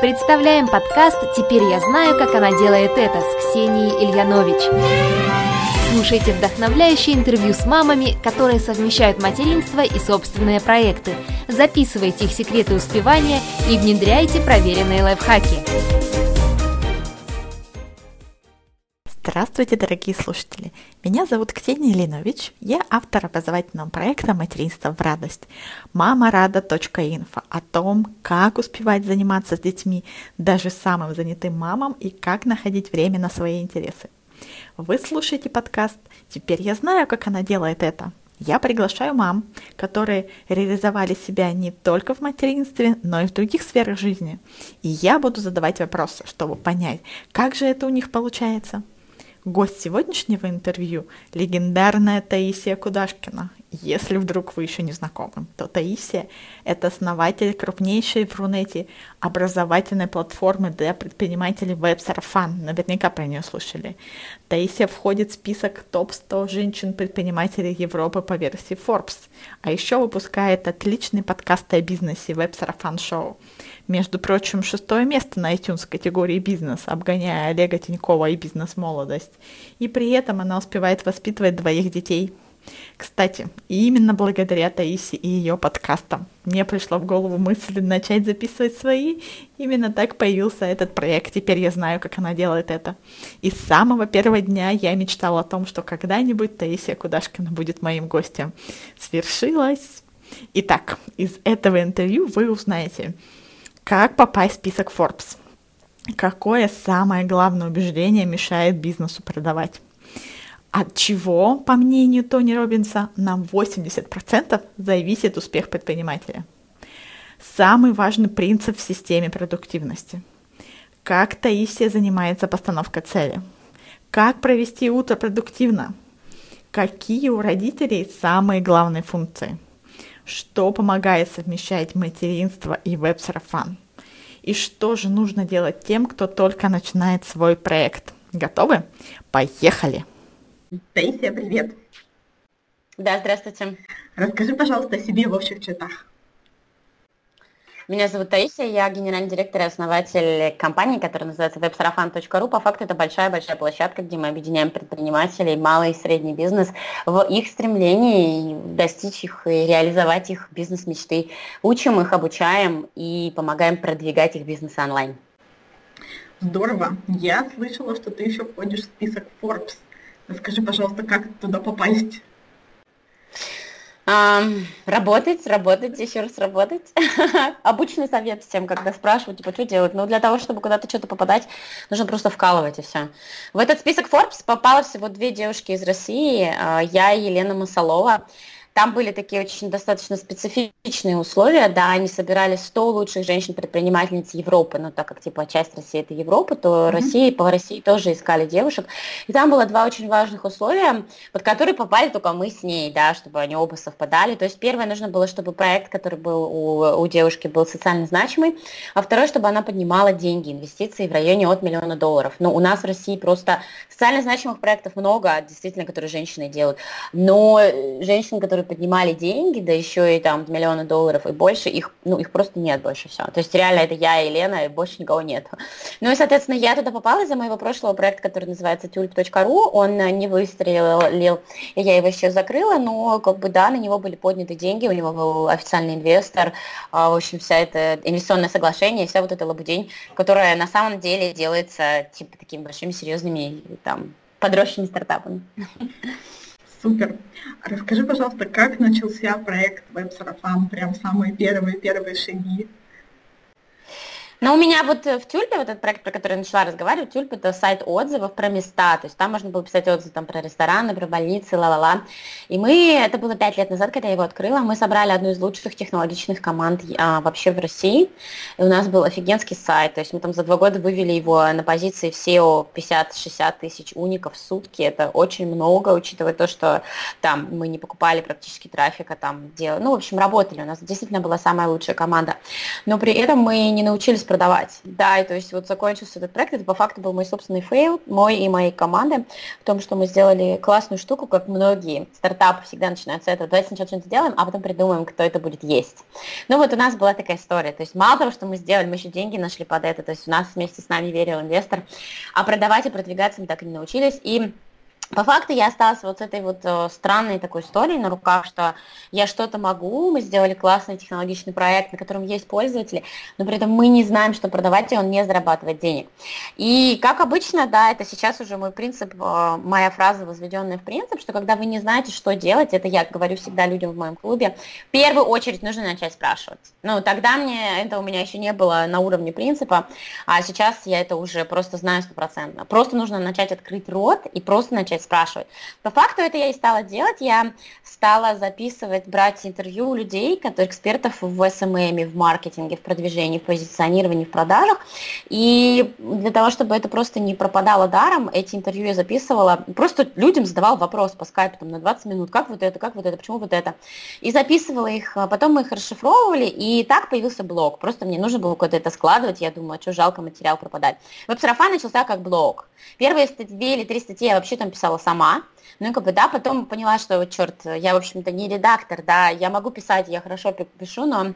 Представляем подкаст «Теперь я знаю, как она делает это» с Ксенией Ильянович. Слушайте вдохновляющие интервью с мамами, которые совмещают материнство и собственные проекты. Записывайте их секреты успевания и внедряйте проверенные лайфхаки. Здравствуйте, дорогие слушатели! Меня зовут Ксения Ильинович, я автор образовательного проекта «Материнство в радость» мамарада.инфо о том, как успевать заниматься с детьми, даже самым занятым мамам и как находить время на свои интересы. Вы слушаете подкаст «Теперь я знаю, как она делает это». Я приглашаю мам, которые реализовали себя не только в материнстве, но и в других сферах жизни. И я буду задавать вопросы, чтобы понять, как же это у них получается – Гость сегодняшнего интервью – легендарная Таисия Кудашкина. Если вдруг вы еще не знакомы, то Таисия – это основатель крупнейшей в Рунете образовательной платформы для предпринимателей веб-сарафан. Наверняка про нее слышали. Таисия входит в список топ-100 женщин-предпринимателей Европы по версии Forbes. А еще выпускает отличный подкаст о бизнесе веб-сарафан шоу. Между прочим, шестое место на iTunes категории бизнес, обгоняя Олега Тинькова и бизнес-молодость. И при этом она успевает воспитывать двоих детей. Кстати, именно благодаря Таисе и ее подкастам мне пришла в голову мысль начать записывать свои. Именно так появился этот проект. Теперь я знаю, как она делает это. И с самого первого дня я мечтала о том, что когда-нибудь Таисия Кудашкина будет моим гостем. Свершилось. Итак, из этого интервью вы узнаете, как попасть в список Forbes? Какое самое главное убеждение мешает бизнесу продавать? От чего, по мнению Тони Робинса, на 80% зависит успех предпринимателя? Самый важный принцип в системе продуктивности. Как Таисия занимается постановкой цели? Как провести утро продуктивно? Какие у родителей самые главные функции? что помогает совмещать материнство и веб-сарафан. И что же нужно делать тем, кто только начинает свой проект. Готовы? Поехали! Таисия, привет! Да, здравствуйте. Расскажи, пожалуйста, о себе в общих чертах. Меня зовут Таисия, я генеральный директор и основатель компании, которая называется websarafan.ru. По факту это большая-большая площадка, где мы объединяем предпринимателей, малый и средний бизнес в их стремлении достичь их и реализовать их бизнес-мечты. Учим их, обучаем и помогаем продвигать их бизнес онлайн. Здорово. Я слышала, что ты еще входишь в список Forbes. Расскажи, пожалуйста, как туда попасть? Работать, работать, еще раз работать. Обычный совет всем, когда спрашивают, типа, что делать. Ну, для того, чтобы куда-то что-то попадать, нужно просто вкалывать и все. В этот список Forbes попало всего две девушки из России, а, я и Елена Масалова. Там были такие очень достаточно специфичные условия, да, они собирали 100 лучших женщин-предпринимательниц Европы, но так как, типа, часть России это Европа, то mm-hmm. Россия, по России тоже искали девушек. И там было два очень важных условия, под которые попали только мы с ней, да, чтобы они оба совпадали. То есть первое, нужно было, чтобы проект, который был у, у девушки, был социально значимый, а второе, чтобы она поднимала деньги, инвестиции в районе от миллиона долларов. Но у нас в России просто социально значимых проектов много, действительно, которые женщины делают, но женщин, которые поднимали деньги, да еще и там миллионы долларов и больше, их, ну, их просто нет больше все. То есть реально это я и Лена, и больше никого нет. Ну и, соответственно, я туда попала из-за моего прошлого проекта, который называется tulip.ru, он не выстрелил, и я его еще закрыла, но как бы да, на него были подняты деньги, у него был официальный инвестор, а, в общем, вся это инвестиционное соглашение, вся вот эта лабудень, которая на самом деле делается типа такими большими серьезными там подросшими стартапами. Супер. Расскажи, пожалуйста, как начался проект Веб-сарафан, прям самые первые-первые шаги? Но у меня вот в Тюльпе, вот этот проект, про который я начала разговаривать, Тюльп это сайт отзывов про места, то есть там можно было писать отзывы там, про рестораны, про больницы, ла-ла-ла. И мы, это было пять лет назад, когда я его открыла, мы собрали одну из лучших технологичных команд а, вообще в России. И у нас был офигенский сайт, то есть мы там за два года вывели его на позиции в SEO 50-60 тысяч уников в сутки. Это очень много, учитывая то, что там мы не покупали практически трафика, там делали, ну, в общем, работали. У нас действительно была самая лучшая команда. Но при этом мы не научились продавать. Да, и то есть вот закончился этот проект, это по факту был мой собственный fail, мой и моей команды, в том, что мы сделали классную штуку, как многие стартапы всегда начинают с этого. Давайте сначала что-нибудь сделаем, а потом придумаем, кто это будет есть. Ну вот у нас была такая история, то есть мало того, что мы сделали, мы еще деньги нашли под это, то есть у нас вместе с нами верил инвестор, а продавать и продвигаться мы так и не научились, и по факту я осталась вот с этой вот э, странной такой историей на руках, что я что-то могу, мы сделали классный технологичный проект, на котором есть пользователи, но при этом мы не знаем, что продавать, и он не зарабатывает денег. И как обычно, да, это сейчас уже мой принцип, э, моя фраза, возведенная в принцип, что когда вы не знаете, что делать, это я говорю всегда людям в моем клубе, в первую очередь нужно начать спрашивать. Ну, тогда мне, это у меня еще не было на уровне принципа, а сейчас я это уже просто знаю стопроцентно. Просто нужно начать открыть рот и просто начать начать спрашивать. По факту это я и стала делать. Я стала записывать, брать интервью у людей, которые экспертов в SMM, в маркетинге, в продвижении, в позиционировании, в продажах. И для того, чтобы это просто не пропадало даром, эти интервью я записывала. Просто людям задавал вопрос по скайпу там, на 20 минут, как вот это, как вот это, почему вот это. И записывала их, а потом мы их расшифровывали, и так появился блог. Просто мне нужно было куда-то это складывать, я думаю, что жалко материал пропадать. Веб-сарафан начался как блог. Первые две или три статьи я вообще там писала писала сама. Ну и как бы, да, потом поняла, что, черт, я, в общем-то, не редактор, да, я могу писать, я хорошо пишу, но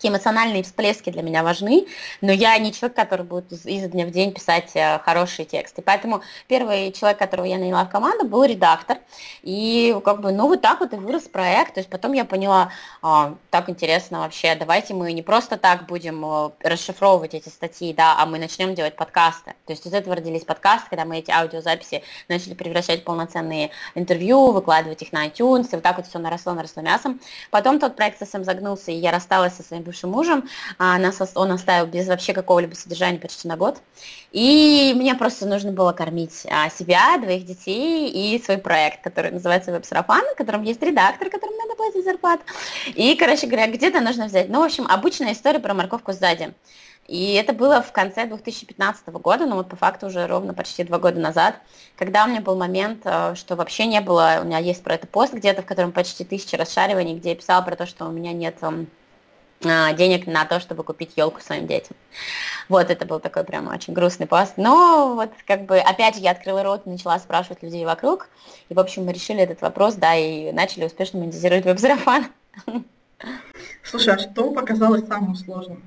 такие эмоциональные всплески для меня важны, но я не человек, который будет изо дня в день писать э, хорошие тексты. Поэтому первый человек, которого я наняла в команду, был редактор. И как бы, ну вот так вот и вырос проект. То есть потом я поняла, а, так интересно вообще, давайте мы не просто так будем э, расшифровывать эти статьи, да, а мы начнем делать подкасты. То есть из этого родились подкасты, когда мы эти аудиозаписи начали превращать в полноценные интервью, выкладывать их на iTunes, и вот так вот все наросло, наросло мясом. Потом тот проект совсем загнулся, и я рассталась со своим бывшим мужем, а нас, он оставил без вообще какого-либо содержания почти на год. И мне просто нужно было кормить а, себя, двоих детей и свой проект, который называется веб-сарафан, в котором есть редактор, которому надо платить зарплату. И, короче говоря, где-то нужно взять. Ну, в общем, обычная история про морковку сзади. И это было в конце 2015 года, но вот по факту уже ровно почти два года назад, когда у меня был момент, э, что вообще не было, у меня есть про это пост где-то, в котором почти тысяча расшариваний, где я писала про то, что у меня нет эм, денег на то, чтобы купить елку своим детям. Вот, это был такой прям очень грустный пост. Но вот как бы опять же я открыла рот и начала спрашивать людей вокруг. И, в общем, мы решили этот вопрос, да, и начали успешно монетизировать веб-сарафан. Слушай, а что показалось самым сложным?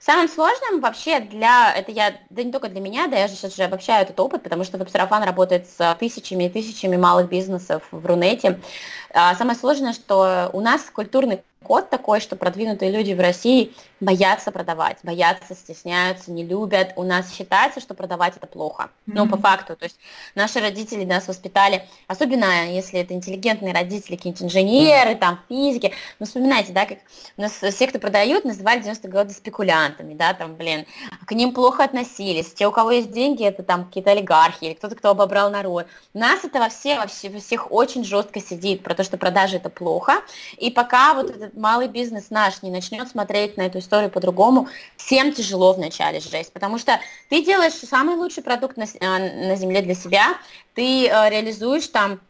Самым сложным вообще для, это я, да не только для меня, да я же сейчас же обобщаю этот опыт, потому что веб-сарафан работает с тысячами и тысячами малых бизнесов в Рунете. А самое сложное, что у нас культурный код такой, что продвинутые люди в России боятся продавать, боятся, стесняются, не любят. У нас считается, что продавать это плохо. Mm-hmm. Ну, по факту. То есть наши родители нас воспитали, особенно если это интеллигентные родители, какие-нибудь инженеры, там, физики. Ну, вспоминайте, да, как у нас все, кто продают, называли 90-е годы спекулянтами, да, там, блин, к ним плохо относились. Те, у кого есть деньги, это там какие-то олигархи или кто-то, кто обобрал народ. У нас это во, все, во, все, во всех очень жестко сидит, про то, что продажи это плохо. И пока вот этот малый бизнес наш не начнет смотреть на эту историю по-другому, всем тяжело вначале жесть, потому что ты делаешь самый лучший продукт на, а, на земле для себя, ты э, реализуешь там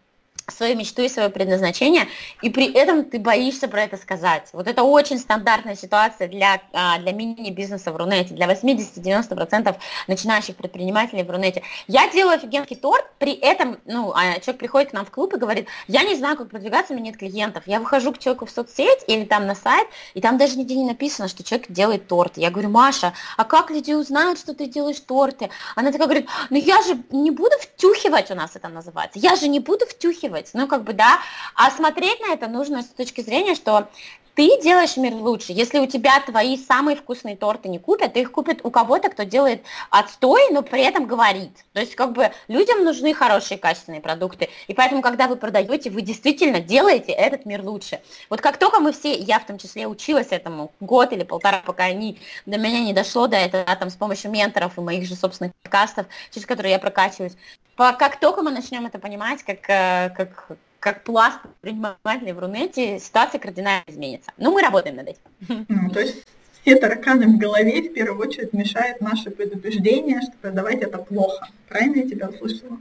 свою мечту и свое предназначение, и при этом ты боишься про это сказать. Вот это очень стандартная ситуация для, а, для мини-бизнеса в Рунете, для 80-90% начинающих предпринимателей в Рунете. Я делаю офигенский торт, при этом, ну, а человек приходит к нам в клуб и говорит, я не знаю, как продвигаться, у меня нет клиентов. Я выхожу к человеку в соцсеть или там на сайт, и там даже нигде не написано, что человек делает торт. Я говорю, Маша, а как люди узнают, что ты делаешь торты? Она такая говорит, ну я же не буду втюхивать, у нас это называется, я же не буду втюхивать оценивать. Ну, как бы, да. А смотреть на это нужно с точки зрения, что ты делаешь мир лучше. Если у тебя твои самые вкусные торты не купят, то их купят у кого-то, кто делает отстой, но при этом говорит. То есть как бы людям нужны хорошие качественные продукты. И поэтому, когда вы продаете, вы действительно делаете этот мир лучше. Вот как только мы все, я в том числе училась этому год или полтора, пока они, до меня не дошло до этого, там с помощью менторов и моих же собственных подкастов, через которые я прокачиваюсь, как только мы начнем это понимать, как, э, как, как пласт предпринимателей в Рунете, ситуация кардинально изменится. Но мы работаем над этим. Ну, то есть все тараканы в голове в первую очередь мешают наше предупреждение, что продавать это плохо. Правильно я тебя услышала?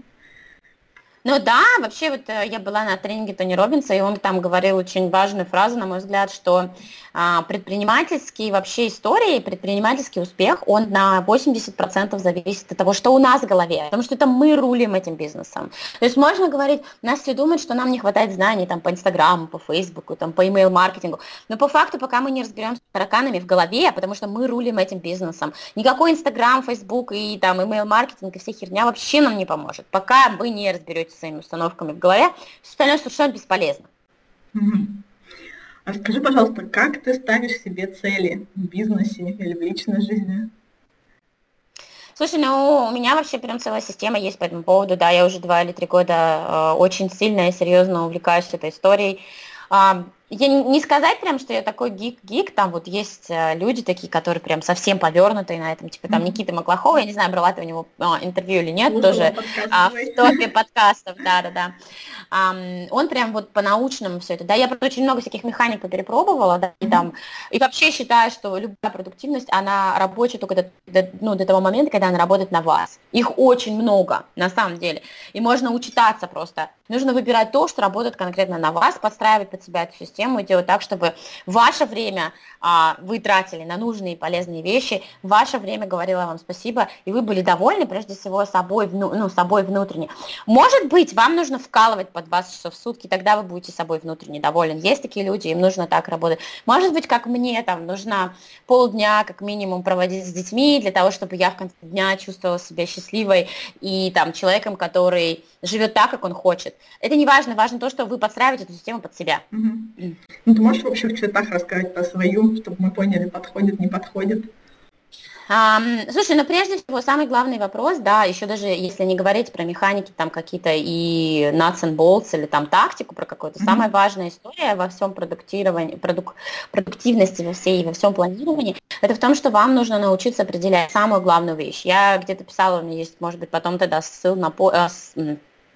Ну да, вообще вот э, я была на тренинге Тони Робинса, и он там говорил очень важную фразу, на мой взгляд, что а, предпринимательские вообще истории, предпринимательский успех, он на 80% зависит от того, что у нас в голове, потому что это мы рулим этим бизнесом. То есть можно говорить, нас все думают, что нам не хватает знаний там по Инстаграму, по Фейсбуку, там по имейл-маркетингу, но по факту, пока мы не разберемся с тараканами в голове, потому что мы рулим этим бизнесом, никакой Инстаграм, Фейсбук и там имейл-маркетинг и вся херня вообще нам не поможет, пока вы не разберетесь своими установками в голове, все остальное совершенно бесполезно. А скажи, пожалуйста, как ты ставишь себе цели в бизнесе или в личной жизни? Слушай, ну у меня вообще прям целая система есть по этому поводу. Да, я уже два или три года э, очень сильно и серьезно увлекаюсь этой историей. Э, я не сказать прям, что я такой гик-гик, там вот есть э, люди такие, которые прям совсем повернутые на этом, типа там Никита Маклахова, я не знаю, брала ты у него а, интервью или нет, Слушала тоже а, в топе подкастов, да-да-да. Um, он прям вот по-научному все это, да, я очень много всяких механик перепробовала, да, и там, и вообще считаю, что любая продуктивность, она рабочая только до, до, ну, до того момента, когда она работает на вас. Их очень много, на самом деле, и можно учитаться просто. Нужно выбирать то, что работает конкретно на вас, подстраивать под себя эту систему, и делать так, чтобы ваше время а, вы тратили на нужные и полезные вещи, ваше время говорило вам спасибо, и вы были довольны прежде всего собой, ну, собой внутренне. Может быть, вам нужно вкалывать по 20 часов в сутки, тогда вы будете собой внутренне доволен. Есть такие люди, им нужно так работать. Может быть, как мне, там, нужно полдня как минимум проводить с детьми для того, чтобы я в конце дня чувствовала себя счастливой и там человеком, который живет так, как он хочет. Это не важно, важно то, что вы подстраиваете эту систему под себя. Угу. Ну, ты можешь в цветах рассказать про свою, чтобы мы поняли, подходит, не подходит? Um, слушай, ну прежде всего самый главный вопрос, да, еще даже если не говорить про механики там какие-то и nuts and bolts или там тактику про какую-то, mm-hmm. самая важная история во всем продуктировании, продук, продуктивности во всей, во всем планировании, это в том, что вам нужно научиться определять самую главную вещь. Я где-то писала, у меня есть, может быть, потом тогда ссыл на по, э,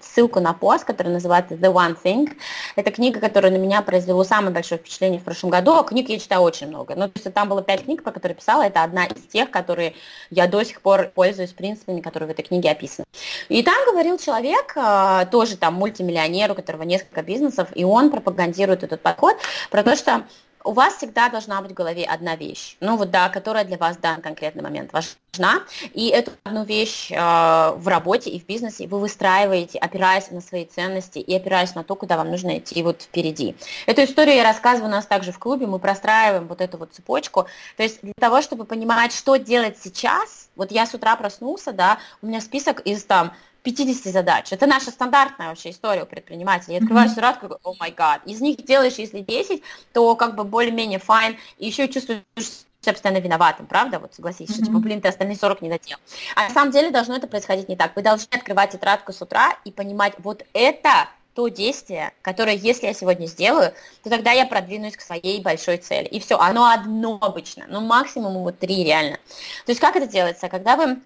ссылку на пост, который называется The One Thing. Это книга, которая на меня произвела самое большое впечатление в прошлом году. А книг я читаю очень много. Ну, то есть там было пять книг, по которым писала. Это одна из тех, которые я до сих пор пользуюсь принципами, которые в этой книге описаны. И там говорил человек, а, тоже там мультимиллионер, у которого несколько бизнесов, и он пропагандирует этот подход про то, что у вас всегда должна быть в голове одна вещь, ну вот да, которая для вас в данный конкретный момент важна, и эту одну вещь э, в работе и в бизнесе вы выстраиваете, опираясь на свои ценности и опираясь на то, куда вам нужно идти вот впереди. Эту историю я рассказываю у нас также в клубе, мы простраиваем вот эту вот цепочку, то есть для того, чтобы понимать, что делать сейчас, вот я с утра проснулся, да, у меня список из там 50 задач. Это наша стандартная вообще история у предпринимателей. Я открываю mm-hmm. раз, о май гад. Из них делаешь, если 10, то как бы более-менее файн, и еще чувствуешь себя постоянно виноватым, правда? Вот согласись, mm-hmm. что типа, блин, ты остальные 40 не доделал. А на самом деле должно это происходить не так. Вы должны открывать тетрадку с утра и понимать, вот это то действие, которое, если я сегодня сделаю, то тогда я продвинусь к своей большой цели. И все, оно одно обычно, ну максимум вот три реально. То есть как это делается? Когда вы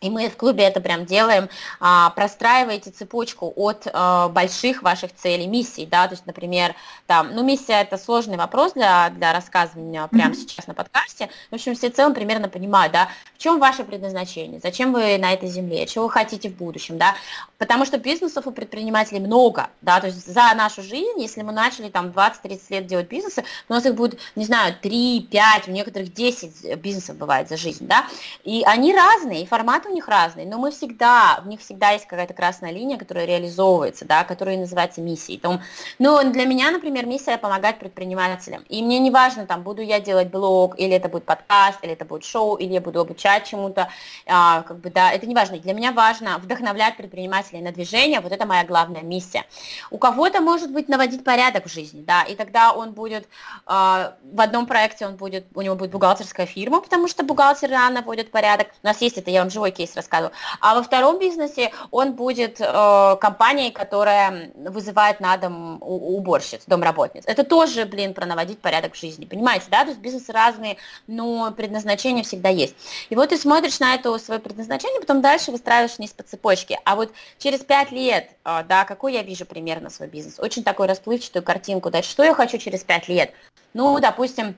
и мы в клубе это прям делаем, а, простраиваете цепочку от а, больших ваших целей, миссий, да, то есть, например, там, ну, миссия это сложный вопрос для, для рассказывания прямо mm-hmm. сейчас на подкасте, в общем, все в целом примерно понимают, да, в чем ваше предназначение, зачем вы на этой земле, чего вы хотите в будущем, да, потому что бизнесов у предпринимателей много, да, то есть за нашу жизнь, если мы начали там 20-30 лет делать бизнесы, у нас их будет, не знаю, 3, 5, у некоторых 10 бизнесов бывает за жизнь, да, и они разные, и форматы у них разные, но мы всегда, в них всегда есть какая-то красная линия, которая реализовывается, да, которая называется миссией. Там, ну, для меня, например, миссия помогать предпринимателям. И мне не важно, там, буду я делать блог, или это будет подкаст, или это будет шоу, или я буду обучать чему-то, а, как бы, да, это не важно. Для меня важно вдохновлять предпринимателей на движение, вот это моя главная миссия. У кого-то может быть наводить порядок в жизни, да, и тогда он будет, а, в одном проекте он будет, у него будет бухгалтерская фирма, потому что бухгалтер рано порядок. У нас есть это, я вам живой кейс рассказываю. А во втором бизнесе он будет э, компанией, которая вызывает на дом уборщиц, домработниц. Это тоже, блин, про наводить порядок в жизни, понимаете, да? То есть бизнесы разные, но предназначение всегда есть. И вот ты смотришь на это свое предназначение, потом дальше выстраиваешь вниз по цепочке. А вот через пять лет, э, да, какой я вижу примерно свой бизнес? Очень такой расплывчатую картинку дать, что я хочу через пять лет. Ну, допустим,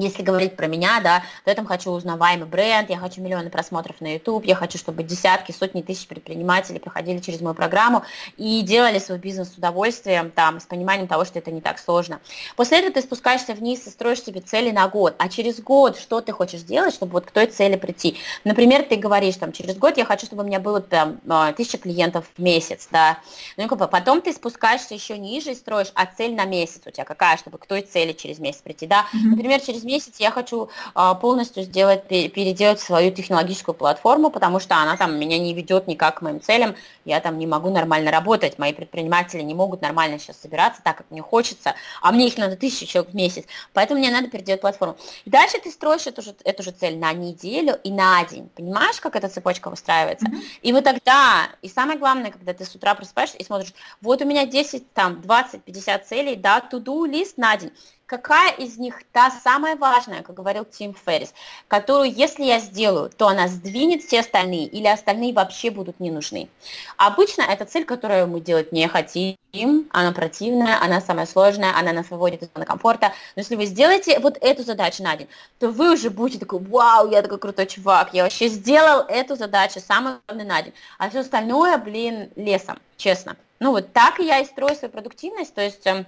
если говорить про меня, да, то я там хочу узнаваемый бренд, я хочу миллионы просмотров на YouTube, я хочу, чтобы десятки, сотни тысяч предпринимателей проходили через мою программу и делали свой бизнес с удовольствием, там, с пониманием того, что это не так сложно. После этого ты спускаешься вниз и строишь себе цели на год, а через год что ты хочешь сделать, чтобы вот к той цели прийти. Например, ты говоришь, там, через год я хочу, чтобы у меня было там а, тысяча клиентов в месяц, да, ну, потом ты спускаешься еще ниже и строишь, а цель на месяц у тебя какая, чтобы к той цели через месяц прийти, да, например, через месяц я хочу а, полностью сделать, переделать свою технологическую платформу, потому что она там меня не ведет никак к моим целям, я там не могу нормально работать, мои предприниматели не могут нормально сейчас собираться так, как мне хочется, а мне их надо тысячу человек в месяц, поэтому мне надо переделать платформу. И дальше ты строишь эту же, эту же цель на неделю и на день, понимаешь, как эта цепочка выстраивается? Mm-hmm. И вот тогда, и самое главное, когда ты с утра просыпаешься и смотришь, вот у меня 10, там, 20, 50 целей, да, to-do лист на день, какая из них та самая важная, как говорил Тим Феррис, которую, если я сделаю, то она сдвинет все остальные, или остальные вообще будут не нужны. Обычно это цель, которую мы делать не хотим, она противная, она самая сложная, она нас выводит из зоны комфорта. Но если вы сделаете вот эту задачу на день, то вы уже будете такой, вау, я такой крутой чувак, я вообще сделал эту задачу, самую главную на день. А все остальное, блин, лесом, честно. Ну вот так я и строю свою продуктивность, то есть эм,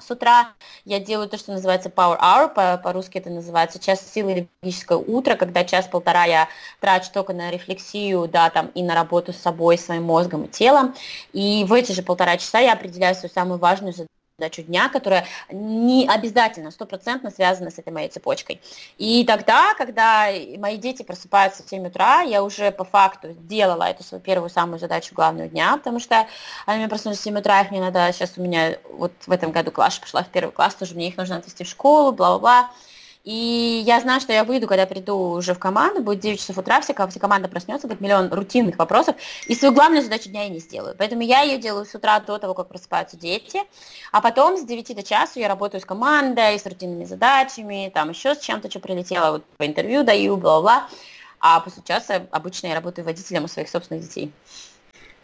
с утра я делаю то, что называется power hour, по- по-русски это называется час силы или магическое утро, когда час-полтора я трачу только на рефлексию, да, там, и на работу с собой, своим мозгом и телом. И в эти же полтора часа я определяю свою самую важную задачу задачу дня, которая не обязательно, стопроцентно связана с этой моей цепочкой. И тогда, когда мои дети просыпаются в 7 утра, я уже по факту сделала эту свою первую самую задачу главную дня, потому что они меня проснулись в 7 утра, их мне надо, сейчас у меня вот в этом году класс пошла в первый класс, тоже мне их нужно отвезти в школу, бла-бла-бла. И я знаю, что я выйду, когда приду уже в команду, будет 9 часов утра, вся, вся команда проснется, будет миллион рутинных вопросов, и свою главную задачу дня я не сделаю. Поэтому я ее делаю с утра до того, как просыпаются дети, а потом с 9 до часу я работаю с командой, с рутинными задачами, там еще с чем-то, что прилетело, вот по интервью даю, бла-бла. А после часа обычно я работаю водителем у своих собственных детей.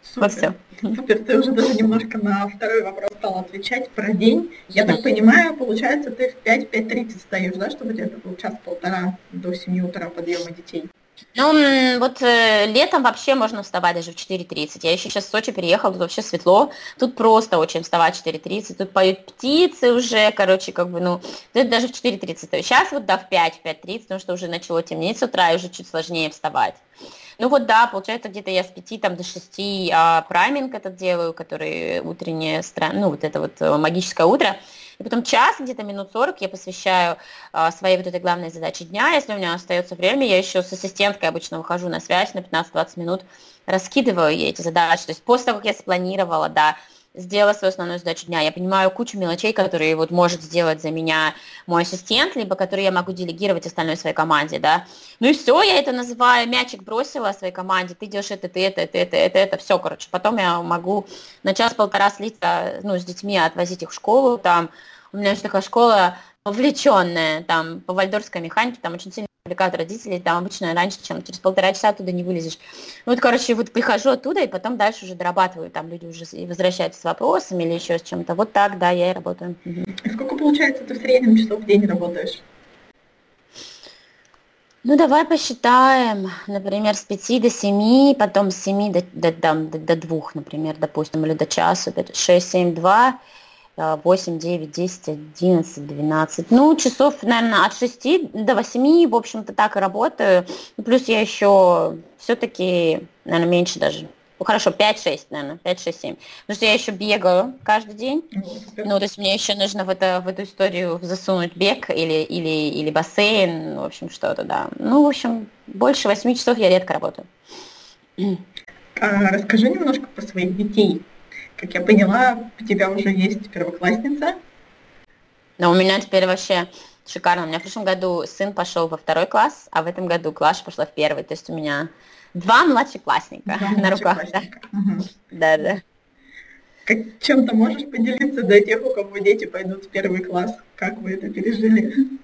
Супер. Вот все. Супер, ты уже даже немножко на второй вопрос стал отвечать про день. Я так понимаю, получается, ты в 5-5.30 встаешь, да, чтобы где-то был час-полтора до 7 утра подъема детей? Ну, вот э, летом вообще можно вставать даже в 4.30. Я еще сейчас в Сочи переехала, тут вообще светло. Тут просто очень вставать в 4.30. Тут поют птицы уже, короче, как бы, ну, это даже в 4.30. Сейчас вот, да, в 5, в 5.30, потому что уже начало темнеть с утра, и уже чуть сложнее вставать. Ну вот да, получается где-то я с 5 там, до 6 а, прайминг этот делаю, который утреннее, ну вот это вот э, магическое утро. И потом час, где-то минут 40 я посвящаю а, своей вот этой главной задаче дня. Если у меня остается время, я еще с ассистенткой обычно выхожу на связь на 15-20 минут, раскидываю ей эти задачи. То есть после того, как я спланировала, да, сделала свою основную задачу дня. Я понимаю кучу мелочей, которые вот может сделать за меня мой ассистент, либо которые я могу делегировать остальной своей команде, да. Ну и все, я это называю, мячик бросила своей команде, ты делаешь это, ты это, это, это, это, это, все, короче. Потом я могу на час-полтора слиться, ну, с детьми, отвозить их в школу, там, у меня есть такая школа вовлеченная, там, по вальдорской механике, там очень сильно привлекают родителей, там обычно раньше, чем через полтора часа оттуда не вылезешь. Ну, вот, короче, вот прихожу оттуда, и потом дальше уже дорабатываю, там люди уже возвращаются с вопросами или еще с чем-то. Вот так, да, я и работаю. И сколько, получается, ты в среднем часов в день работаешь? Ну, давай посчитаем, например, с 5 до 7, потом с 7 до, до, до, до 2, например, допустим, или до часа, 6, 7, 2, 8, 9, 10, 11, 12. Ну, часов, наверное, от 6 до 8, в общем-то, так и работаю. Ну, плюс я еще все-таки, наверное, меньше даже. Ну, хорошо, 5-6, наверное, 5-6-7. Потому что я еще бегаю каждый день. Ну, то есть мне еще нужно в, это, в эту историю засунуть бег или, или, или бассейн, в общем, что-то, да. Ну, в общем, больше 8 часов я редко работаю. А, расскажи немножко про своих детей. Как я поняла, у тебя уже есть первоклассница. Но у меня теперь вообще шикарно. У меня в прошлом году сын пошел во второй класс, а в этом году Клаша пошла в первый. То есть у меня два младшеклассника два на руках. Да, угу. да. да. Как, чем-то можешь поделиться для тех, у кого дети пойдут в первый класс? Как вы это пережили?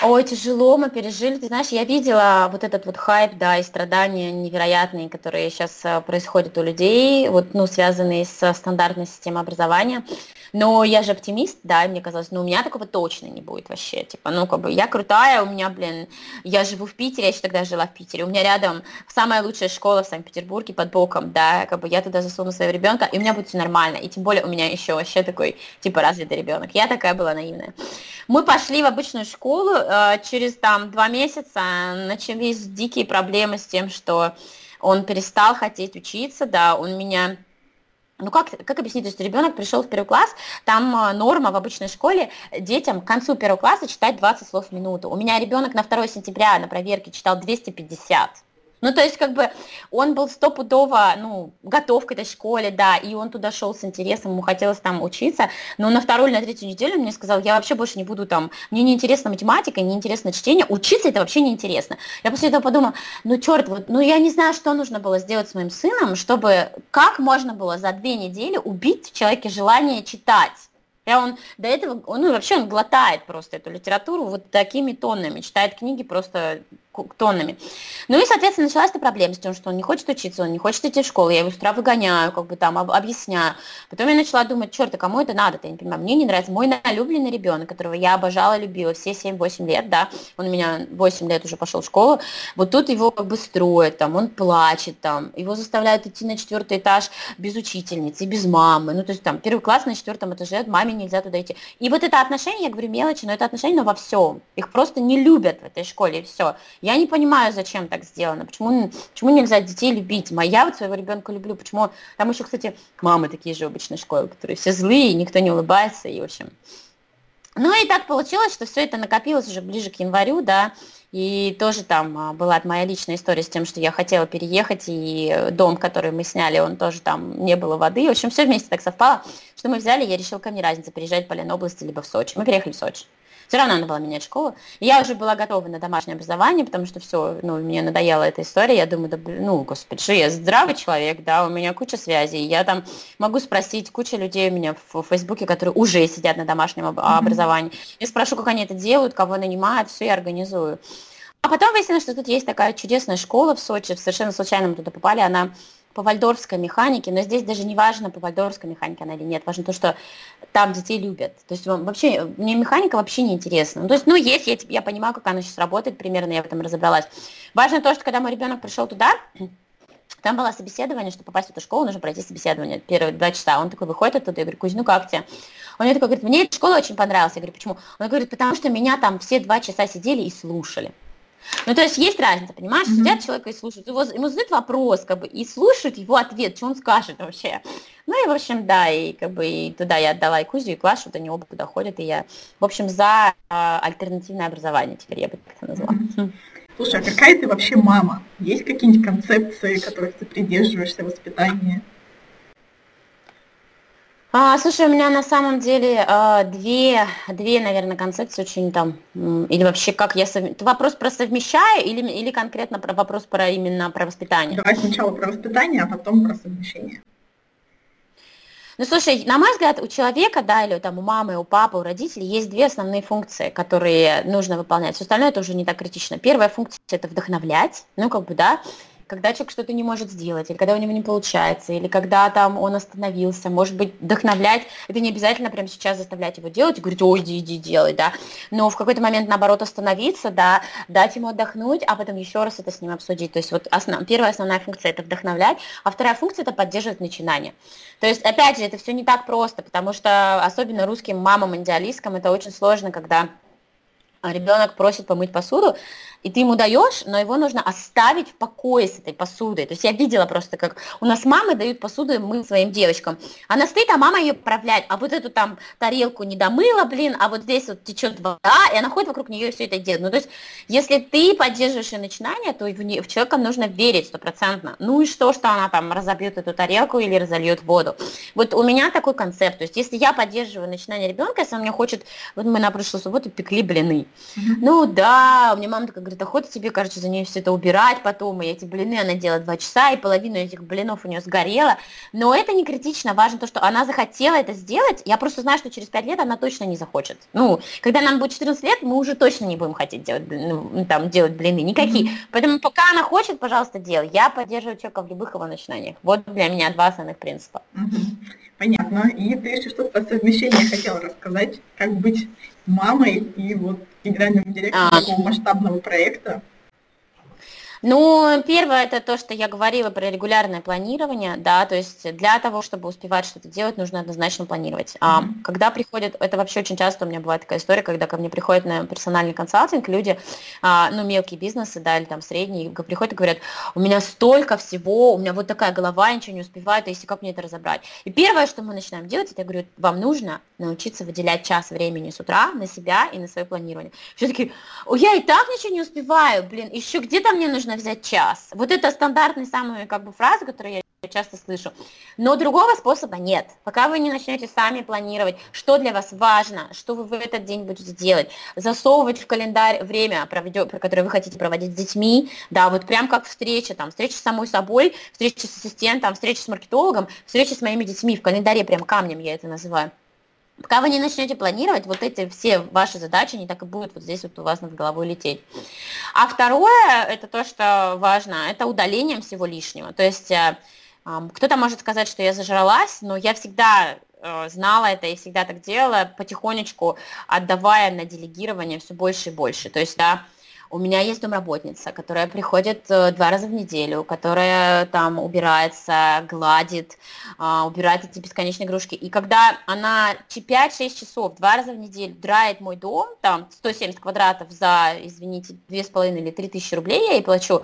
Ой, тяжело мы пережили. Ты знаешь, я видела вот этот вот хайп, да, и страдания невероятные, которые сейчас э, происходят у людей, вот, ну, связанные с стандартной системой образования. Но я же оптимист, да, и мне казалось, ну, у меня такого точно не будет вообще. Типа, ну, как бы, я крутая, у меня, блин, я живу в Питере, я еще тогда жила в Питере, у меня рядом самая лучшая школа в Санкт-Петербурге под боком, да, как бы я туда засуну своего ребенка, и у меня будет все нормально. И тем более у меня еще вообще такой, типа, развитый ребенок. Я такая была наивная. Мы пошли в обычную школу, через там два месяца начались дикие проблемы с тем, что он перестал хотеть учиться, да, он меня ну как, как объяснить, то есть ребенок пришел в первый класс, там э, норма в обычной школе детям к концу первого класса читать 20 слов в минуту. У меня ребенок на 2 сентября на проверке читал 250. Ну, то есть, как бы, он был стопудово, ну, готов к этой школе, да, и он туда шел с интересом, ему хотелось там учиться, но на вторую или на третью неделю он мне сказал, я вообще больше не буду там, мне не интересна математика, не интересно чтение, учиться это вообще не интересно. Я после этого подумала, ну, черт, вот, ну, я не знаю, что нужно было сделать с моим сыном, чтобы, как можно было за две недели убить в человеке желание читать. Я он до этого, он ну, вообще он глотает просто эту литературу вот такими тоннами, читает книги просто тоннами. Ну и, соответственно, началась эта проблема с тем, что он не хочет учиться, он не хочет идти в школу, я его с утра выгоняю, как бы там об, объясняю. Потом я начала думать, черт, а кому это надо-то, я не понимаю, мне не нравится. Мой налюбленный ребенок, которого я обожала, любила все 7-8 лет, да, он у меня 8 лет уже пошел в школу, вот тут его как бы строят, там, он плачет, там, его заставляют идти на четвертый этаж без учительницы, без мамы, ну, то есть там первый класс на четвертом этаже, маме нельзя туда идти. И вот это отношение, я говорю, мелочи, но это отношение, но во всем. Их просто не любят в этой школе, и все. Я не понимаю, зачем так сделано, почему, почему нельзя детей любить. Моя вот своего ребенка люблю, почему... Там еще, кстати, мамы такие же обычной школы, которые все злые, никто не улыбается, и, в общем... Ну и так получилось, что все это накопилось уже ближе к январю, да, и тоже там а, была моя личная история с тем, что я хотела переехать, и дом, который мы сняли, он тоже там не было воды. В общем, все вместе так совпало, что мы взяли, я решила, ко мне разница, переезжать в Ленобласти либо в Сочи. Мы переехали в Сочи. Все равно надо было менять школу. И я уже была готова на домашнее образование, потому что все, ну, мне надоела эта история. Я думаю, да, ну, господи, что я здравый человек, да, у меня куча связей. Я там могу спросить, куча людей у меня в Фейсбуке, которые уже сидят на домашнем mm-hmm. образовании. Я спрошу, как они это делают, кого нанимают, все я организую. А потом выяснилось, что тут есть такая чудесная школа в Сочи, совершенно случайно мы туда попали, она по вальдорфской механике, но здесь даже не важно, по вальдорфской механике она или нет, важно то, что там детей любят. То есть вообще, мне механика вообще не интересна. Ну, то есть, ну, есть, я, я понимаю, как она сейчас работает, примерно я в этом разобралась. Важно то, что когда мой ребенок пришел туда, там было собеседование, чтобы попасть в эту школу, нужно пройти собеседование первые два часа. Он такой выходит оттуда, я говорю, Кузь, ну как тебе? Он мне такой говорит, мне эта школа очень понравилась. Я говорю, почему? Он говорит, потому что меня там все два часа сидели и слушали. Ну, то есть есть разница, понимаешь? Mm-hmm. Сидят человека и слушают. Его, ему задают вопрос, как бы, и слушают его ответ, что он скажет вообще. Ну и, в общем, да, и как бы и туда я отдала и Кузю, и Клашу, вот они оба туда ходят, и я, в общем, за а, альтернативное образование теперь, я бы так это назвала. Mm-hmm. Слушай, а какая ты вообще мама? Есть какие-нибудь концепции, которых ты придерживаешься воспитания? А, слушай, у меня на самом деле а, две, две, наверное, концепции очень там, или вообще как я совмещаю. Вопрос про совмещаю или, или конкретно про вопрос про именно про воспитание? Давай сначала про воспитание, а потом про совмещение. Ну, слушай, на мой взгляд, у человека, да, или там у мамы, у папы, у родителей есть две основные функции, которые нужно выполнять. Все остальное это уже не так критично. Первая функция – это вдохновлять, ну, как бы, да, когда человек что-то не может сделать, или когда у него не получается, или когда там он остановился, может быть, вдохновлять, это не обязательно прямо сейчас заставлять его делать и говорить, ой, иди, иди, делай, да, но в какой-то момент, наоборот, остановиться, да, дать ему отдохнуть, а потом еще раз это с ним обсудить. То есть вот основ... первая основная функция – это вдохновлять, а вторая функция – это поддерживать начинание. То есть, опять же, это все не так просто, потому что особенно русским мамам индиалисткам это очень сложно, когда ребенок просит помыть посуду, и ты ему даешь, но его нужно оставить в покое с этой посудой. То есть я видела просто, как у нас мамы дают посуду мы своим девочкам. Она стоит, а мама ее управляет, а вот эту там тарелку не домыла, блин, а вот здесь вот течет вода, и она ходит вокруг нее и все это делает. Ну, то есть, если ты поддерживаешь ее начинание, то в, не, в человека нужно верить стопроцентно. Ну и что, что она там разобьет эту тарелку или разольет воду. Вот у меня такой концепт. То есть, если я поддерживаю начинание ребенка, если он мне хочет, вот мы на прошлой субботу пекли блины. Mm-hmm. Ну да, у меня мама такая говорит, охота тебе, короче, за нее все это убирать потом, и эти блины она делала два часа, и половину этих блинов у нее сгорела. Но это не критично, важно то, что она захотела это сделать. Я просто знаю, что через пять лет она точно не захочет. Ну, когда нам будет 14 лет, мы уже точно не будем хотеть делать, ну, там, делать блины никакие. Mm-hmm. Поэтому пока она хочет, пожалуйста, делай. Я поддерживаю человека в любых его начинаниях. Вот для меня два основных принципа. Mm-hmm. Понятно. И ты еще что-то про совмещение хотела рассказать, как быть мамой и вот генеральным директором а. такого масштабного проекта. Ну, первое это то, что я говорила про регулярное планирование, да, то есть для того, чтобы успевать что-то делать, нужно однозначно планировать. А mm-hmm. когда приходит, это вообще очень часто у меня бывает такая история, когда ко мне приходят на персональный консалтинг люди, а, ну, мелкие бизнесы, да, или там средние, приходят и говорят, у меня столько всего, у меня вот такая голова, я ничего не успеваю, то есть как мне это разобрать? И первое, что мы начинаем делать, это я говорю, вам нужно научиться выделять час времени с утра на себя и на свое планирование. Все таки я и так ничего не успеваю, блин, еще где-то мне нужно нужно взять час. Вот это стандартные самые как бы фразы, которые я часто слышу. Но другого способа нет. Пока вы не начнете сами планировать, что для вас важно, что вы в этот день будете делать, засовывать в календарь время, которое вы хотите проводить с детьми, да, вот прям как встреча, там, встреча с самой собой, встреча с ассистентом, встреча с маркетологом, встреча с моими детьми в календаре, прям камнем я это называю. Пока вы не начнете планировать, вот эти все ваши задачи не так и будут вот здесь вот у вас над головой лететь. А второе, это то, что важно, это удаление всего лишнего. То есть э, кто-то может сказать, что я зажралась, но я всегда э, знала это и всегда так делала, потихонечку отдавая на делегирование все больше и больше. То есть, да, у меня есть домработница, которая приходит э, два раза в неделю, которая там убирается, гладит, а, убирает эти бесконечные игрушки. И когда она 5-6 часов два раза в неделю драет мой дом, там 170 квадратов за, извините, 2,5 или 3 тысячи рублей я ей плачу,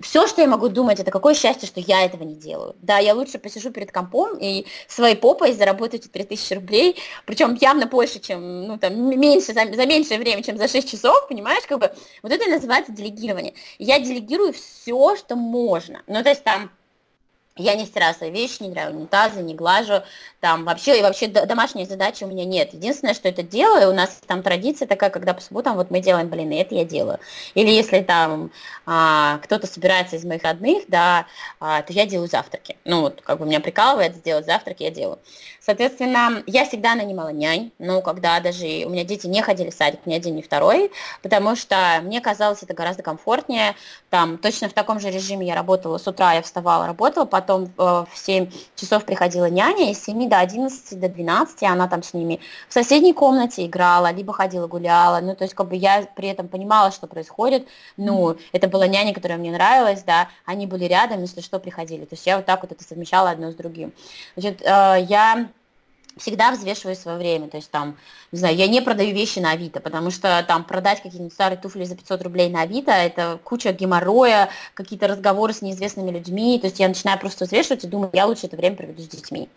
все, что я могу думать, это какое счастье, что я этого не делаю. Да, я лучше посижу перед компом и своей попой заработаю эти 3 тысячи рублей, причем явно больше, чем, ну, там, меньше, за, за меньшее время, чем за 6 часов, понимаешь, как бы, вот это это называется делегирование. Я делегирую все, что можно. Ну, то есть там я не стираю свои вещи, не драю унитазы, не глажу, там вообще, и вообще домашней задачи у меня нет. Единственное, что это делаю, у нас там традиция такая, когда по субботам вот мы делаем блины, это я делаю. Или если там а, кто-то собирается из моих родных, да, а, то я делаю завтраки. Ну вот, как бы меня прикалывает сделать завтраки, я делаю. Соответственно, я всегда нанимала нянь, ну, когда даже у меня дети не ходили в садик ни один, ни второй, потому что мне казалось это гораздо комфортнее. Там точно в таком же режиме я работала с утра, я вставала, работала, потом э, в 7 часов приходила няня, из 7 до 11, до 12 она там с ними в соседней комнате играла, либо ходила гуляла, ну, то есть как бы я при этом понимала, что происходит, ну, это была няня, которая мне нравилась, да, они были рядом, если что, приходили, то есть я вот так вот это совмещала одно с другим. Значит, э, я всегда взвешиваю свое время. То есть там, не знаю, я не продаю вещи на Авито, потому что там продать какие-нибудь старые туфли за 500 рублей на Авито, это куча геморроя, какие-то разговоры с неизвестными людьми. То есть я начинаю просто взвешивать и думаю, я лучше это время проведу с детьми.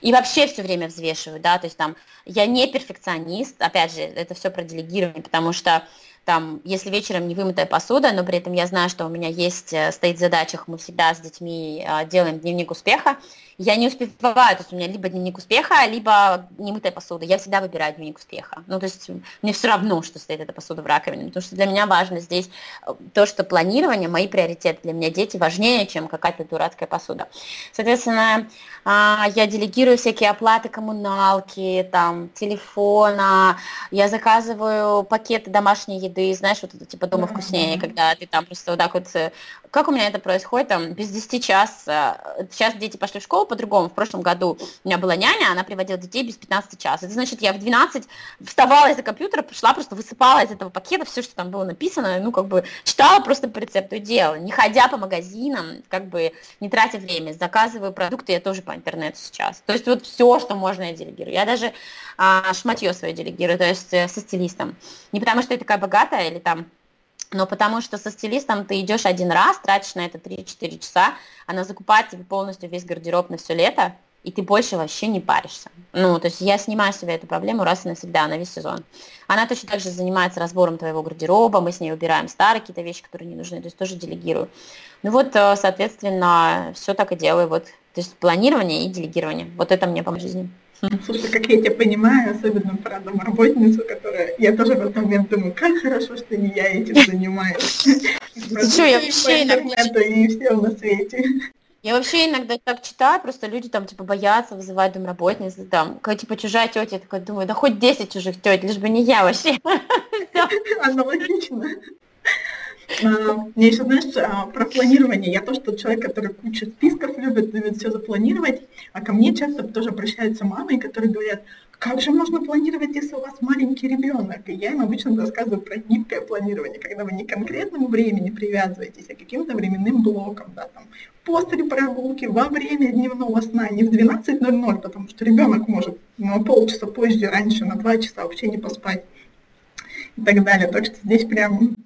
И вообще все время взвешиваю, да, то есть там я не перфекционист, опять же, это все про делегирование, потому что там, если вечером не вымытая посуда, но при этом я знаю, что у меня есть, э, стоит в мы всегда с детьми а, делаем дневник успеха, я не успеваю, то есть у меня либо дневник успеха, либо немытая посуда. Я всегда выбираю дневник успеха. Ну, то есть мне все равно, что стоит эта посуда в раковине, потому что для меня важно здесь э, то, что планирование, мои приоритеты для меня дети важнее, чем какая-то дурацкая посуда. Соответственно, а, я делегирую всякие оплаты коммуналки, там, телефона, я заказываю пакеты домашней еды, знаешь, вот это типа дома вкуснее, когда ты там просто вот так вот, э, как у меня это происходит, там, без 10 час, э, сейчас дети пошли в школу, по-другому. В прошлом году у меня была няня, она приводила детей без 15 часов. Это значит, я в 12 вставала из-за компьютера, пришла, просто высыпала из этого пакета все, что там было написано, ну, как бы читала просто по рецепту и делала, не ходя по магазинам, как бы не тратя время, заказываю продукты я тоже по интернету сейчас. То есть вот все, что можно, я делегирую. Я даже а, шматье свое делегирую, то есть э, со стилистом. Не потому что я такая богатая или там но потому что со стилистом ты идешь один раз, тратишь на это 3-4 часа, она закупает тебе полностью весь гардероб на все лето, и ты больше вообще не паришься. Ну, то есть я снимаю себе эту проблему раз и навсегда, на весь сезон. Она точно так же занимается разбором твоего гардероба, мы с ней убираем старые какие-то вещи, которые не нужны, то есть тоже делегирую. Ну вот, э, соответственно, все так и делаю. Вот, то есть планирование и делегирование. Вот это мне по жизни. Слушай, как я тебя понимаю, особенно про домработницу, которая... Я тоже в этот момент думаю, как хорошо, что не я этим занимаюсь. Что, я вообще иногда... И все на свете. Я вообще иногда так читаю, просто люди там типа боятся вызывать домработниц, там, когда типа чужая тетя, я такая думаю, да хоть 10 чужих тет, лишь бы не я вообще. Аналогично. А, мне еще, знаешь, а, про планирование. Я тоже тот человек, который кучу списков любит, любит все запланировать. А ко мне часто тоже обращаются мамы, которые говорят, как же можно планировать, если у вас маленький ребенок? И я им обычно рассказываю про гибкое планирование, когда вы не к конкретному времени привязываетесь, а каким-то временным блоком, да, там, после прогулки, во время дневного сна, не в 12.00, потому что ребенок может на полчаса позже, раньше, на два часа вообще не поспать и так далее. Так что здесь прям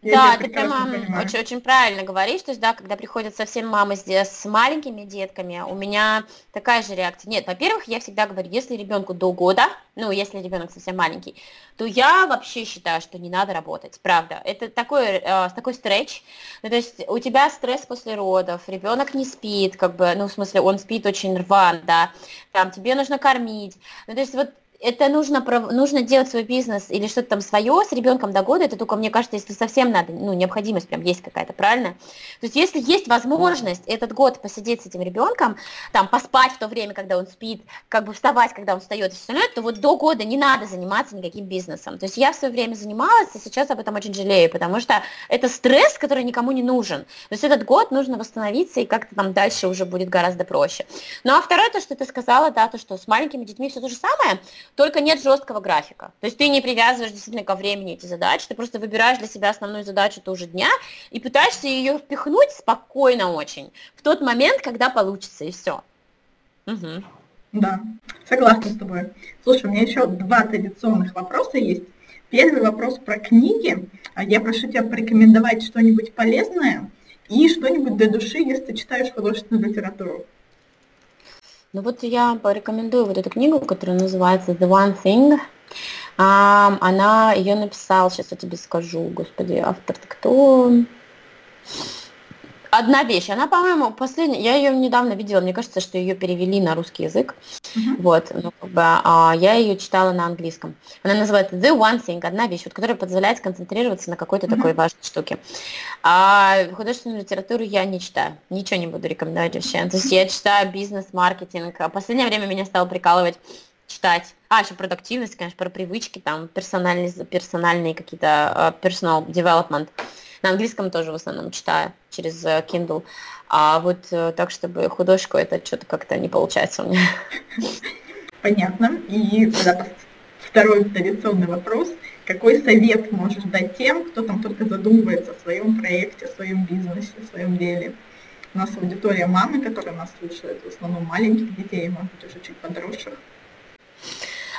я да, ты прямо очень, очень правильно говоришь, то есть, да, когда приходят совсем мамы с, с маленькими детками, у меня такая же реакция. Нет, во-первых, я всегда говорю, если ребенку до года, ну, если ребенок совсем маленький, то я вообще считаю, что не надо работать, правда. Это такой, э, такой стретч, ну, то есть у тебя стресс после родов, ребенок не спит, как бы, ну, в смысле, он спит очень рван, да, там, тебе нужно кормить, ну, то есть вот это нужно, нужно делать свой бизнес или что-то там свое с ребенком до года, это только, мне кажется, если совсем надо, ну, необходимость прям есть какая-то, правильно? То есть если есть возможность этот год посидеть с этим ребенком, там, поспать в то время, когда он спит, как бы вставать, когда он встает и все остальное, то вот до года не надо заниматься никаким бизнесом. То есть я в свое время занималась, и сейчас об этом очень жалею, потому что это стресс, который никому не нужен. То есть этот год нужно восстановиться, и как-то там дальше уже будет гораздо проще. Ну, а второе, то, что ты сказала, да, то, что с маленькими детьми все то же самое, только нет жесткого графика. То есть ты не привязываешь действительно ко времени эти задачи, ты просто выбираешь для себя основную задачу тоже дня и пытаешься ее впихнуть спокойно очень, в тот момент, когда получится, и все. Угу. Да, согласна с тобой. Слушай, у меня еще два традиционных вопроса есть. Первый вопрос про книги. А я прошу тебя порекомендовать что-нибудь полезное и что-нибудь для души, если ты читаешь художественную литературу. Ну вот я порекомендую вот эту книгу, которая называется The One Thing. А, она ее написал, сейчас я тебе скажу, господи, автор-то кто? Одна вещь. Она, по-моему, последняя. Я ее недавно видела. Мне кажется, что ее перевели на русский язык. Uh-huh. Вот, ну, как бы, а, я ее читала на английском. Она называется The One Thing, одна вещь, вот, которая позволяет сконцентрироваться на какой-то uh-huh. такой важной штуке. А художественную литературу я не читаю. Ничего не буду рекомендовать вообще. То есть я читаю бизнес, маркетинг. А последнее время меня стало прикалывать читать. А, еще продуктивность, конечно, про привычки, там, персональные, персональные какие-то, uh, personal development. На английском тоже в основном читаю через э, Kindle. А вот э, так, чтобы художку, это что-то как-то не получается у меня. Понятно. И второй традиционный вопрос. Какой совет можешь дать тем, кто там только задумывается о своем проекте, о своем бизнесе, о своем деле? У нас аудитория мамы, которая нас слушает, в основном маленьких детей, может быть, уже чуть подросших.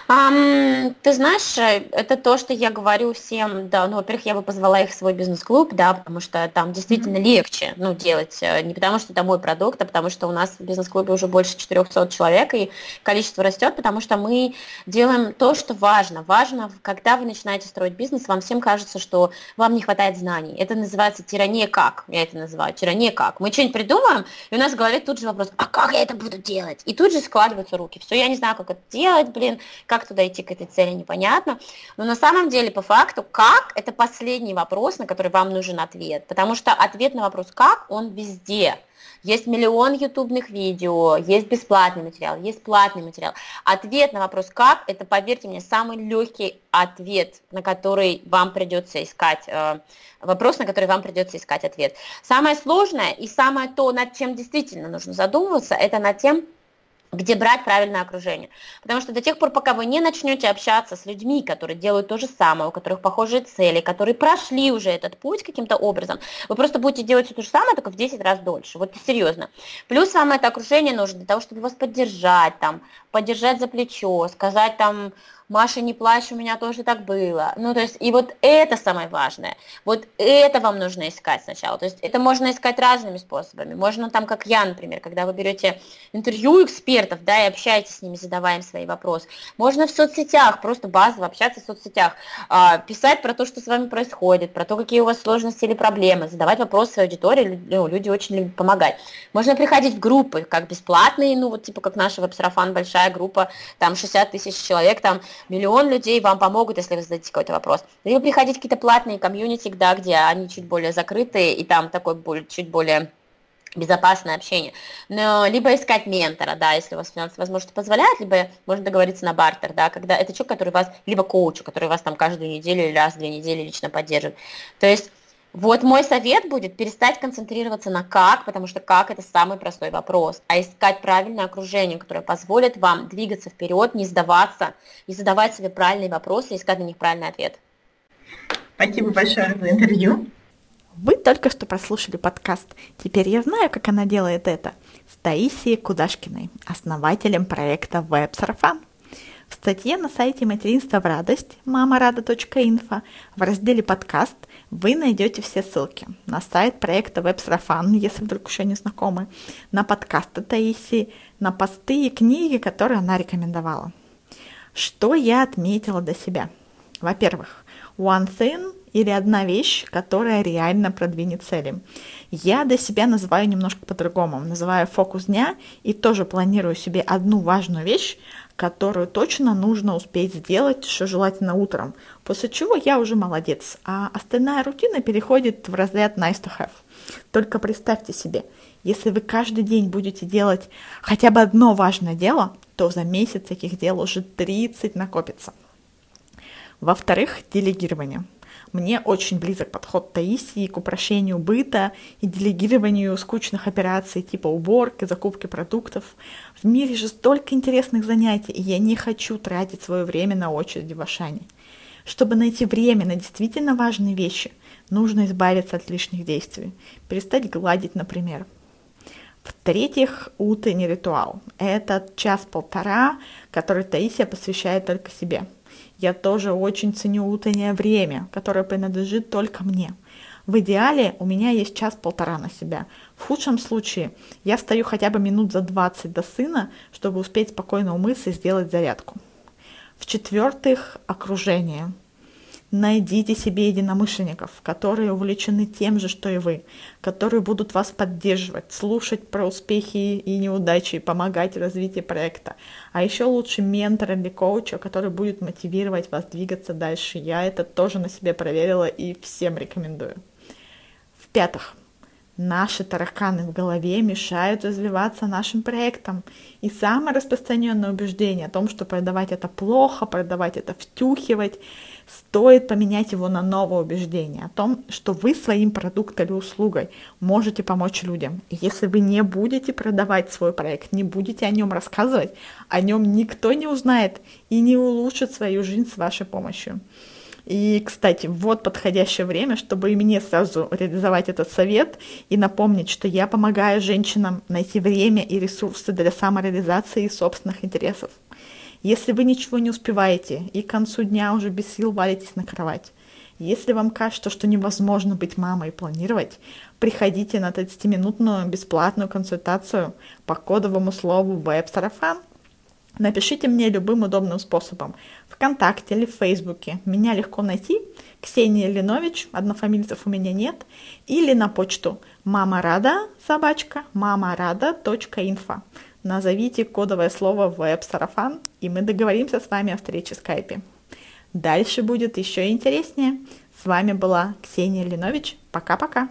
Um, ты знаешь, э, это то, что я говорю всем, да, ну, во-первых, я бы позвала их в свой бизнес-клуб, да, потому что там действительно mm-hmm. легче, ну, делать, э, не потому что это мой продукт, а потому что у нас в бизнес-клубе уже больше 400 человек, и количество растет, потому что мы делаем то, что важно. Важно, когда вы начинаете строить бизнес, вам всем кажется, что вам не хватает знаний. Это называется тирания как, я это называю, тирания как. Мы что-нибудь придумаем, и у нас в голове тут же вопрос, а как я это буду делать? И тут же складываются руки. Все, я не знаю, как это делать, блин, как как туда идти к этой цели, непонятно. Но на самом деле, по факту, как – это последний вопрос, на который вам нужен ответ. Потому что ответ на вопрос «как» он везде. Есть миллион ютубных видео, есть бесплатный материал, есть платный материал. Ответ на вопрос «как» – это, поверьте мне, самый легкий ответ, на который вам придется искать, э, вопрос, на который вам придется искать ответ. Самое сложное и самое то, над чем действительно нужно задумываться, это над тем, где брать правильное окружение. Потому что до тех пор, пока вы не начнете общаться с людьми, которые делают то же самое, у которых похожие цели, которые прошли уже этот путь каким-то образом, вы просто будете делать все то же самое, только в 10 раз дольше. Вот серьезно. Плюс самое это окружение нужно для того, чтобы вас поддержать, там, поддержать за плечо, сказать там, Маша, не плачь, у меня тоже так было. Ну, то есть, и вот это самое важное. Вот это вам нужно искать сначала. То есть, это можно искать разными способами. Можно там, как я, например, когда вы берете интервью экспертов, да, и общаетесь с ними, задавая им свои вопросы. Можно в соцсетях, просто базово общаться в соцсетях, а, писать про то, что с вами происходит, про то, какие у вас сложности или проблемы, задавать вопросы своей аудитории, ну, люди очень любят помогать. Можно приходить в группы, как бесплатные, ну, вот типа как наша веб-сарафан, большая группа, там 60 тысяч человек, там миллион людей вам помогут, если вы зададите какой-то вопрос. Либо приходить в какие-то платные комьюнити, да, где они чуть более закрытые, и там такой чуть более безопасное общение. Но, либо искать ментора, да, если у вас финансовые возможности позволяют, либо можно договориться на бартер, да, когда это человек, который вас, либо коуч, который вас там каждую неделю или раз в две недели лично поддерживает. То есть вот мой совет будет перестать концентрироваться на как, потому что как это самый простой вопрос, а искать правильное окружение, которое позволит вам двигаться вперед, не сдаваться и задавать себе правильные вопросы искать на них правильный ответ. Спасибо большое за интервью. Вы только что прослушали подкаст «Теперь я знаю, как она делает это» с Таисией Кудашкиной, основателем проекта «Веб-сарафан». В статье на сайте «Материнство в радость» мамарада.инфо в разделе «Подкаст» вы найдете все ссылки на сайт проекта «Веб-сарафан», если вдруг еще не знакомы, на подкасты Таисии, на посты и книги, которые она рекомендовала. Что я отметила для себя? Во-первых, one thing или одна вещь, которая реально продвинет цели. Я для себя называю немножко по-другому. Называю фокус дня и тоже планирую себе одну важную вещь, которую точно нужно успеть сделать, что желательно утром. После чего я уже молодец, а остальная рутина переходит в разряд nice to have. Только представьте себе, если вы каждый день будете делать хотя бы одно важное дело, то за месяц таких дел уже 30 накопится. Во-вторых, делегирование – мне очень близок подход Таисии к упрощению быта и делегированию скучных операций типа уборки, закупки продуктов. В мире же столько интересных занятий, и я не хочу тратить свое время на очереди в Ашане. Чтобы найти время на действительно важные вещи, нужно избавиться от лишних действий, перестать гладить, например. В-третьих, утренний ритуал. Это час-полтора, который Таисия посвящает только себе – я тоже очень ценю утреннее время, которое принадлежит только мне. В идеале у меня есть час-полтора на себя. В худшем случае я стою хотя бы минут за 20 до сына, чтобы успеть спокойно умыться и сделать зарядку. В-четвертых, окружение – Найдите себе единомышленников, которые увлечены тем же, что и вы, которые будут вас поддерживать, слушать про успехи и неудачи, помогать в развитии проекта. А еще лучше ментора или коуча, который будет мотивировать вас двигаться дальше. Я это тоже на себе проверила и всем рекомендую. В-пятых, Наши тараканы в голове мешают развиваться нашим проектам. И самое распространенное убеждение о том, что продавать это плохо, продавать это втюхивать, стоит поменять его на новое убеждение о том, что вы своим продуктом или услугой можете помочь людям. И если вы не будете продавать свой проект, не будете о нем рассказывать, о нем никто не узнает и не улучшит свою жизнь с вашей помощью. И, кстати, вот подходящее время, чтобы и мне сразу реализовать этот совет и напомнить, что я помогаю женщинам найти время и ресурсы для самореализации собственных интересов. Если вы ничего не успеваете и к концу дня уже без сил валитесь на кровать, если вам кажется, что невозможно быть мамой и планировать, приходите на 30-минутную бесплатную консультацию по кодовому слову веб-сарафан Напишите мне любым удобным способом. Вконтакте или в Фейсбуке. Меня легко найти. Ксения Линович, однофамильцев у меня нет. Или на почту мама рада собачка мамарада.инфо. Назовите кодовое слово веб-сарафан, и мы договоримся с вами о встрече в скайпе. Дальше будет еще интереснее. С вами была Ксения Линович. Пока-пока.